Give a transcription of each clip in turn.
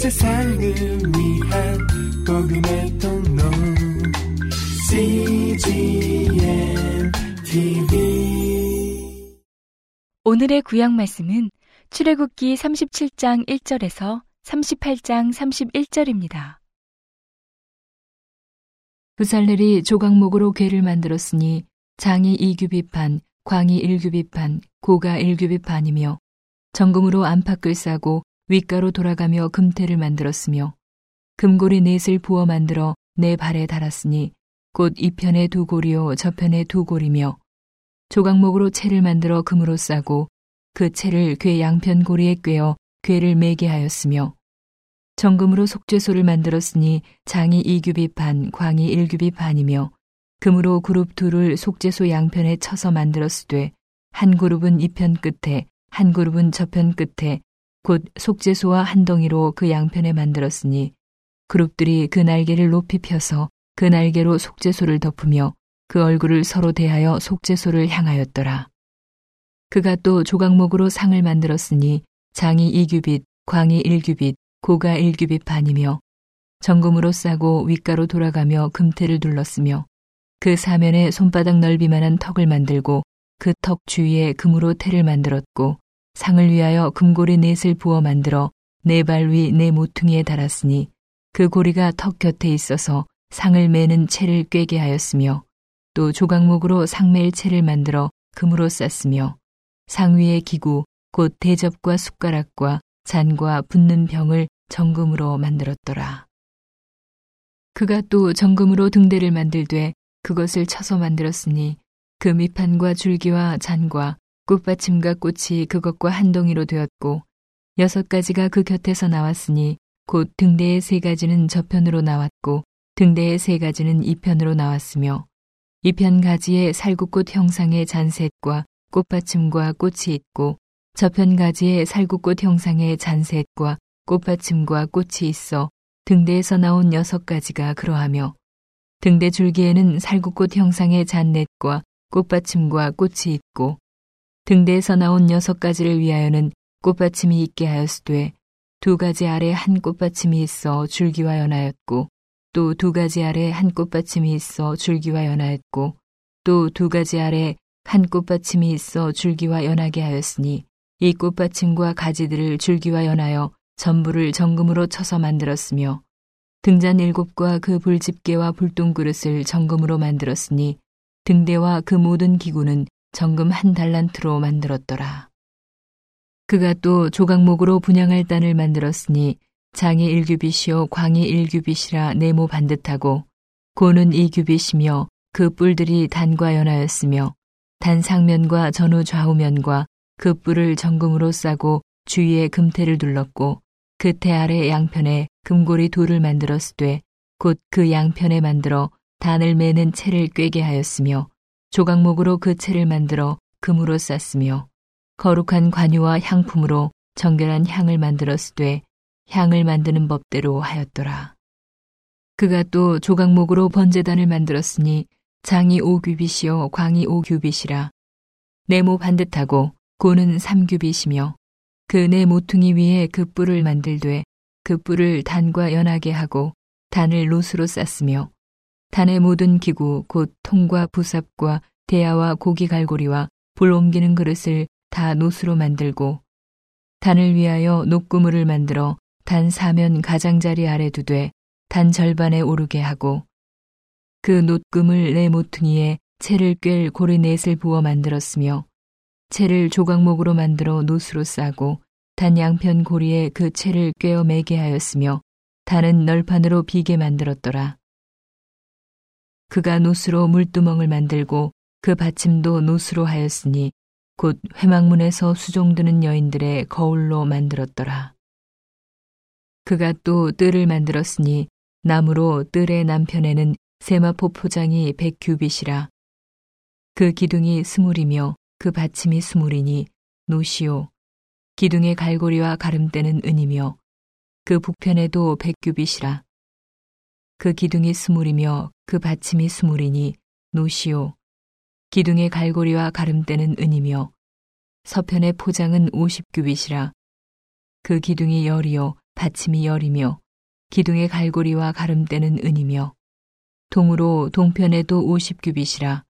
세상을 위한 복음의 통로 CGM TV 오늘의 구약 말씀은 출애굽기 37장 1절에서 38장 31절입니다. 부살렐이 조각목으로 궤를 만들었으니 장이 2규빗 반, 광이 1규빗 반, 고가 1규빗 반이며 정금으로 안팎을 싸고 윗가로 돌아가며 금태를 만들었으며 금고리 넷을 부어 만들어 내 발에 달았으니 곧 이편에 두 고리요 저편에 두 고리며 조각목으로 채를 만들어 금으로 싸고 그 채를 궤 양편 고리에 꿰어 궤를 매게 하였으며 정금으로 속죄소를 만들었으니 장이 2규빗 반, 광이 1규빗 반이며 금으로 그룹 둘을 속죄소 양편에 쳐서 만들었으되 한 그룹은 이편 끝에 한 그룹은 저편 끝에 곧 속죄소와 한 덩이로 그 양편에 만들었으니 그룹들이 그 날개를 높이 펴서 그 날개로 속죄소를 덮으며 그 얼굴을 서로 대하여 속죄소를 향하였더라. 그가 또 조각목으로 상을 만들었으니 장이 2규빗, 광이 1규빗, 고가 1규빗 반이며 정금으로 싸고 윗가로 돌아가며 금태를 둘렀으며 그 사면에 손바닥 넓이만한 턱을 만들고 그 턱 주위에 금으로 태를 만들었고 상을 위하여 금고리 넷을 부어 만들어 네 발 위 네 모퉁이에 달았으니 그 고리가 턱 곁에 있어서 상을 매는 채를 꿰게 하였으며 또 조각목으로 상매일 채를 만들어 금으로 쌌으며 상 위의 기구 곧 대접과 숟가락과 잔과 붓는 병을 정금으로 만들었더라. 그가 또 정금으로 등대를 만들되 그것을 쳐서 만들었으니 그 밑판과 줄기와 잔과 꽃받침과 꽃이 그것과 한 동이로 되었고 여섯 가지가 그 곁에서 나왔으니 곧 등대의 세 가지는 저편으로 나왔고 등대의 세 가지는 이편으로 나왔으며 이편 가지에 살구꽃 형상의 잔셋과 꽃받침과 꽃이 있고 저편 가지에 살구꽃 형상의 잔셋과 꽃받침과 꽃이 있어 등대에서 나온 여섯 가지가 그러하며 등대 줄기에는 살구꽃 형상의 잔넷과 꽃받침과 꽃이 있고 등대에서 나온 여섯 가지를 위하여는 꽃받침이 있게 하였으되 두 가지 아래 한 꽃받침이 있어 줄기와 연하였고 또 두 가지 아래 한 꽃받침이 있어 줄기와 연하였고 또 두 가지 아래 한 꽃받침이 있어 줄기와 연하게 하였으니 이 꽃받침과 가지들을 줄기와 연하여 전부를 정금으로 쳐서 만들었으며 등잔 일곱과 그 불집게와 불똥그릇을 정금으로 만들었으니 등대와 그 모든 기구는 정금 한 달란트로 만들었더라. 그가 또 조각목으로 분양할 단을 만들었으니 장이 일규빗이요 광이 일규빗이라 네모 반듯하고 고는 이규빗이며 그 뿔들이 단과 연하였으며 단 상면과 전후 좌우면과 그 뿔을 정금으로 싸고 주위에 금태를 둘렀고 그 태 아래 양편에 금고리 돌을 만들었으되 곧 그 양편에 만들어 단을 매는 채를 꿰게 하였으며 조각목으로 그 채를 만들어 금으로 쌌으며 거룩한 관유와 향품으로 정결한 향을 만들었으되 향을 만드는 법대로 하였더라. 그가 또 조각목으로 번제단을 만들었으니 장이 오규빗이요 광이 오규빗이라 네모 반듯하고 고는 삼규빗이며 그 네 모퉁이 위에 그 뿔을 만들되 그 뿔을 단과 연하게 하고 단을 롯으로 쌌으며 단의 모든 기구 곧 통과 부삽과 대야와 고기 갈고리와 불 옮기는 그릇을 다 노수로 만들고 단을 위하여 녹구물을 만들어 단 사면 가장자리 아래 두되 단 절반에 오르게 하고 그 놋금을 내 모퉁이에 채를 꿰 고리 넷을 부어 만들었으며 채를 조각목으로 만들어 노수로 싸고 단 양편 고리에 그 채를 꿰어 매게 하였으며 단은 널판으로 비게 만들었더라. 그가 노수로 물두멍을 만들고 그 받침도 노수로 하였으니 곧 회막문에서 수종드는 여인들의 거울로 만들었더라. 그가 또 뜰을 만들었으니 남으로 뜰의 남편에는 세마포 포장이 백 규빗이라. 그 기둥이 스물이며 그 받침이 스물이니 놋이요. 기둥의 갈고리와 가름대는 은이며 그 북편에도 백 규빗이라. 그 기둥이 스물이며 그 받침이 스물이니 놋이요. 기둥의 갈고리와 가름대는 은이며 서편의 포장은 오십 규빗이라. 그 기둥이 열이요 받침이 열이며 기둥의 갈고리와 가름대는 은이며 동으로 동편에도 50규빗이라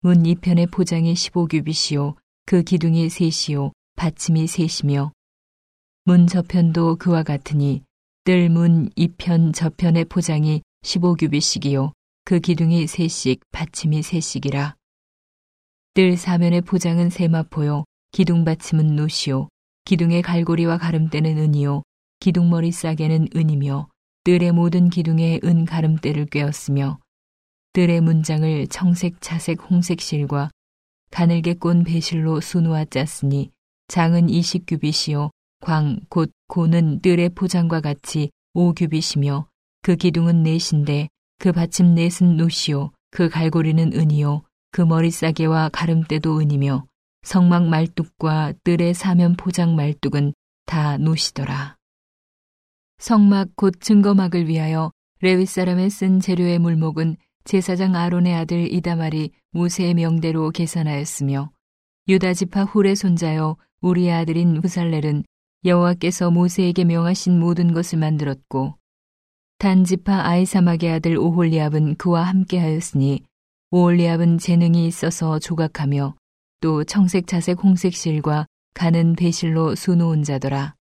문 이편의 포장이 15규빗이요 그 기둥이 셋이요 받침이 셋이며 문 저편도 그와 같으니 뜰 문 이편 저편의 포장이 15규빗씩이요. 그 기둥이 셋씩 받침이 셋씩이라. 뜰 사면의 포장은 세마포요. 기둥 받침은 노시요. 기둥의 갈고리와 가름대는 은이요. 기둥머리 싸개는 은이며 뜰의 모든 기둥에 은 가름대를 꿰었으며 뜰의 문장을 청색, 차색, 홍색 실과 가늘게 꼰 배실로 수놓아 짰으니 장은 20규빗이요. 광, 곧, 고는 뜰의 포장과 같이 5규빗이며 그 기둥은 넷인데 그 받침 넷은 노시요 그 갈고리는 은이요 그 머리싸개와 가름대도 은이며 성막 말뚝과 뜰의 사면 포장 말뚝은 다 노시더라. 성막 곧 증거막을 위하여 레위 사람의 쓴 재료의 물목은 제사장 아론의 아들 이다말이 모세의 명대로 계산하였으며 유다 지파 훌의 손자여 우리의 아들인 부살렐은 여호와께서 모세에게 명하신 모든 것을 만들었고 단 지파 아이사막의 아들 오홀리압은 그와 함께하였으니 오홀리압은 재능이 있어서 조각하며 또 청색 자색 홍색 실과 가는 배실로 수놓은 자더라.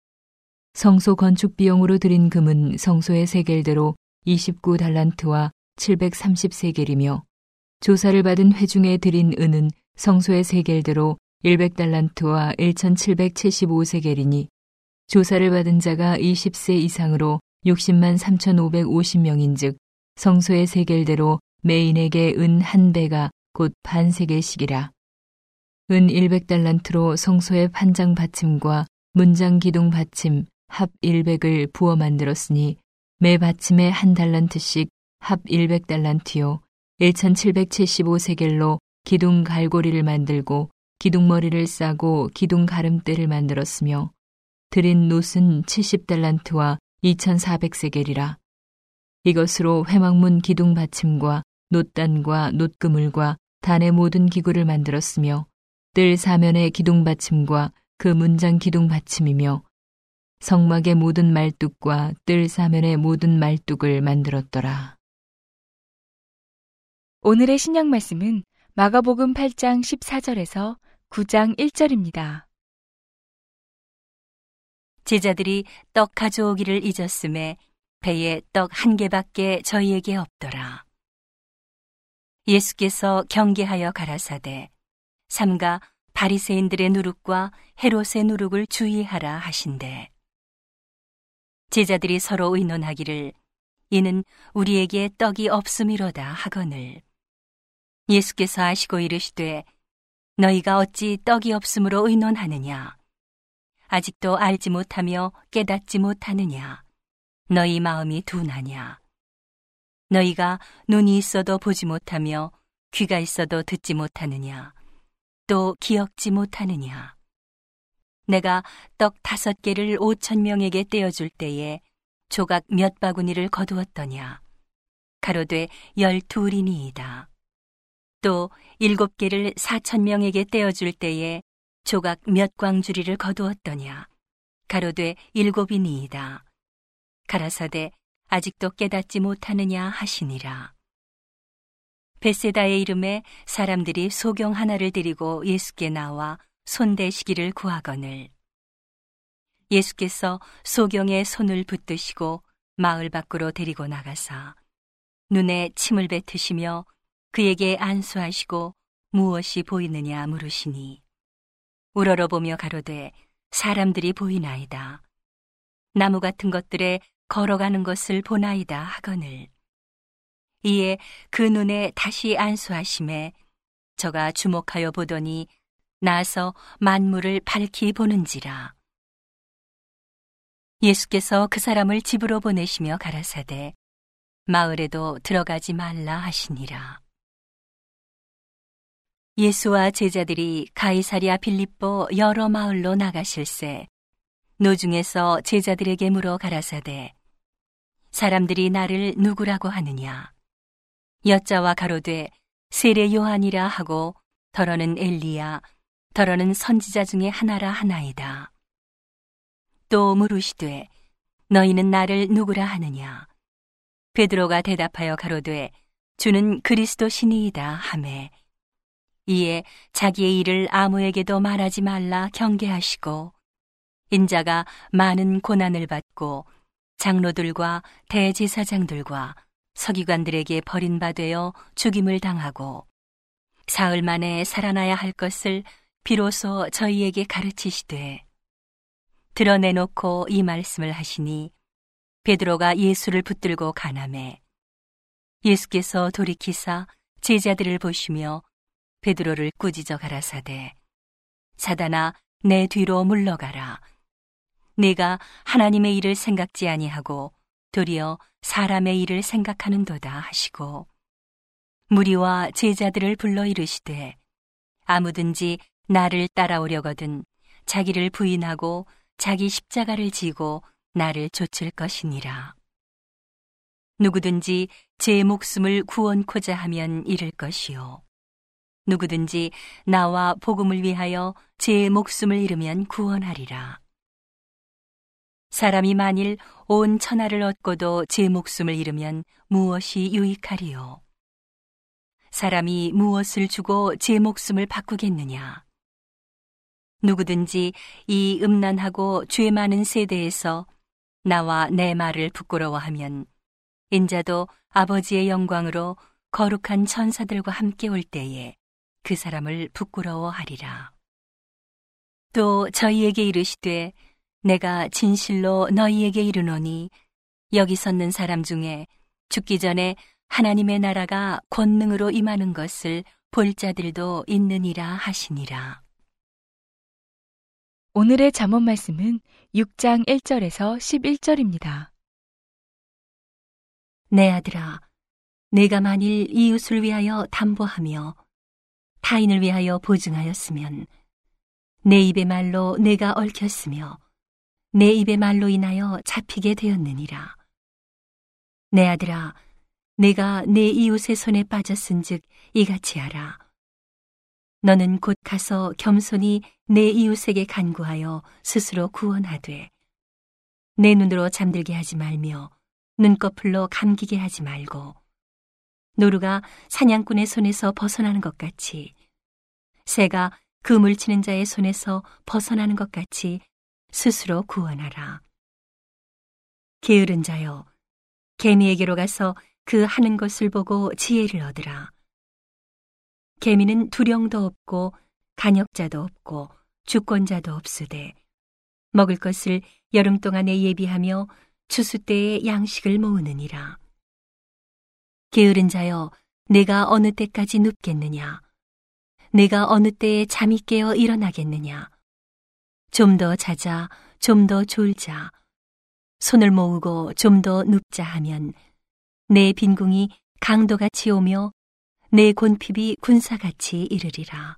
성소 건축 비용으로 들인 금은 성소의 세겔대로 29달란트와 730세겔이며 조사를 받은 회중에 들인 은은 성소의 세겔대로 100달란트와 1775세겔이니 조사를 받은 자가 20세 이상으로 60만 3,550명인 즉 성소의 세겔대로 메인에게 은 한 배가 곧 반세겔씩이라. 은 100달란트로 성소의 판장 받침과 문장 기둥 받침 합 100을 부어 만들었으니 매 받침에 한 달란트씩 합 100달란트요 1775세겔로 기둥 갈고리를 만들고 기둥머리를 싸고 기둥 가름대를 만들었으며 드린 놋은 70달란트와 2400세겔이라 이것으로 회막문 기둥 받침과 놋단과 놋그물과 단의 모든 기구를 만들었으며 뜰 사면의 기둥 받침과 그 문장 기둥 받침이며 성막의 모든 말뚝과 뜰 사면의 모든 말뚝을 만들었더라. 오늘의 신약 말씀은 마가복음 8장 14절에서 9장 1절입니다. 제자들이 떡 가져오기를 잊었음에 배에 떡 한 개밖에 저희에게 없더라. 예수께서 경계하여 가라사대 삼가 바리새인들의 누룩과 헤롯의 누룩을 주의하라 하신대. 제자들이 서로 의논하기를 이는 우리에게 떡이 없음이로다 하거늘 예수께서 아시고 이르시되 너희가 어찌 떡이 없음으로 의논하느냐 아직도 알지 못하며 깨닫지 못하느냐 너희 마음이 둔하냐 너희가 눈이 있어도 보지 못하며 귀가 있어도 듣지 못하느냐 또 기억지 못하느냐 내가 떡 다섯 개를 오천 명에게 떼어줄 때에 조각 몇 바구니를 거두었더냐. 가로되 열둘이니이다. 또 일곱 개를 사천 명에게 떼어줄 때에 조각 몇 광주리를 거두었더냐. 가로되 일곱이니이다. 가라사대 아직도 깨닫지 못하느냐 하시니라. 베세다의 이름에 사람들이 소경 하나를 드리고 예수께 나와 손대시기를 구하거늘 예수께서 소경의 손을 붙드시고 마을 밖으로 데리고 나가사 눈에 침을 뱉으시며 그에게 안수하시고 무엇이 보이느냐 물으시니 우러러보며 가로되 사람들이 보이나이다 나무 같은 것들에 걸어가는 것을 보나이다 하거늘 이에 그 눈에 다시 안수하심에 저가 주목하여 보더니 나서 만물을 밝히 보는지라. 예수께서 그 사람을 집으로 보내시며 가라사대 마을에도 들어가지 말라 하시니라. 예수와 제자들이 가이사리아 빌립보 여러 마을로 나가실새 노중에서 제자들에게 물어 가라사대 사람들이 나를 누구라고 하느냐 여자와 가로되 세례 요한이라 하고 더러는 엘리야 더러는 선지자 중에 하나라 하나이다. 또 물으시되 너희는 나를 누구라 하느냐? 베드로가 대답하여 가로되 주는 그리스도 신이이다 하매 이에 자기의 일을 아무에게도 말하지 말라 경계하시고 인자가 많은 고난을 받고 장로들과 대제사장들과 서기관들에게 버림받되어 죽임을 당하고 사흘 만에 살아나야 할 것을 비로소 저희에게 가르치시되 드러내놓고 이 말씀을 하시니 베드로가 예수를 붙들고 가남해 예수께서 돌이키사 제자들을 보시며 베드로를 꾸짖어 가라사대 사단아 내 뒤로 물러가라 내가 하나님의 일을 생각지 아니하고 도리어 사람의 일을 생각하는도다 하시고 무리와 제자들을 불러 이르시되 아무든지 나를 따라오려거든 자기를 부인하고 자기 십자가를 지고 나를 좇을 것이니라. 누구든지 제 목숨을 구원코자 하면 잃을 것이요. 누구든지 나와 복음을 위하여 제 목숨을 잃으면 구원하리라. 사람이 만일 온 천하를 얻고도 제 목숨을 잃으면 무엇이 유익하리요? 사람이 무엇을 주고 제 목숨을 바꾸겠느냐? 누구든지 이 음란하고 죄 많은 세대에서 나와 내 말을 부끄러워하면 인자도 아버지의 영광으로 거룩한 천사들과 함께 올 때에 그 사람을 부끄러워하리라. 또 저희에게 이르시되 내가 진실로 너희에게 이르노니 여기 섰는 사람 중에 죽기 전에 하나님의 나라가 권능으로 임하는 것을 볼 자들도 있느니라 하시니라. 오늘의 잠언 말씀은 6장 1절에서 11절입니다. 내 아들아, 내가 만일 이웃을 위하여 담보하며 타인을 위하여 보증하였으면 내 입의 말로 내가 얽혔으며 내 입의 말로 인하여 잡히게 되었느니라. 내 아들아, 내가 내 이웃의 손에 빠졌은즉 이같이 하라. 너는 곧 가서 겸손히 내 이웃에게 간구하여 스스로 구원하되 내 눈으로 잠들게 하지 말며 눈꺼풀로 감기게 하지 말고 노루가 사냥꾼의 손에서 벗어나는 것 같이 새가 그물 치는 자의 손에서 벗어나는 것 같이 스스로 구원하라. 게으른 자여, 개미에게로 가서 그 하는 것을 보고 지혜를 얻으라. 개미는 두령도 없고 간역자도 없고 주권자도 없으되 먹을 것을 여름 동안에 예비하며 추수 때에 양식을 모으느니라. 게으른 자여, 내가 어느 때까지 눕겠느냐? 내가 어느 때에 잠이 깨어 일어나겠느냐? 좀 더 자자, 좀 더 졸자. 손을 모으고 좀 더 눕자 하면 내 빈궁이 강도같이 오며 내 곤핍이 군사같이 이르리라.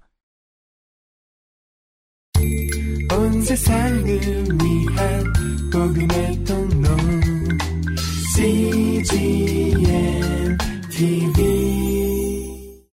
온 세상을 위한 복음의 통로 CGM TV.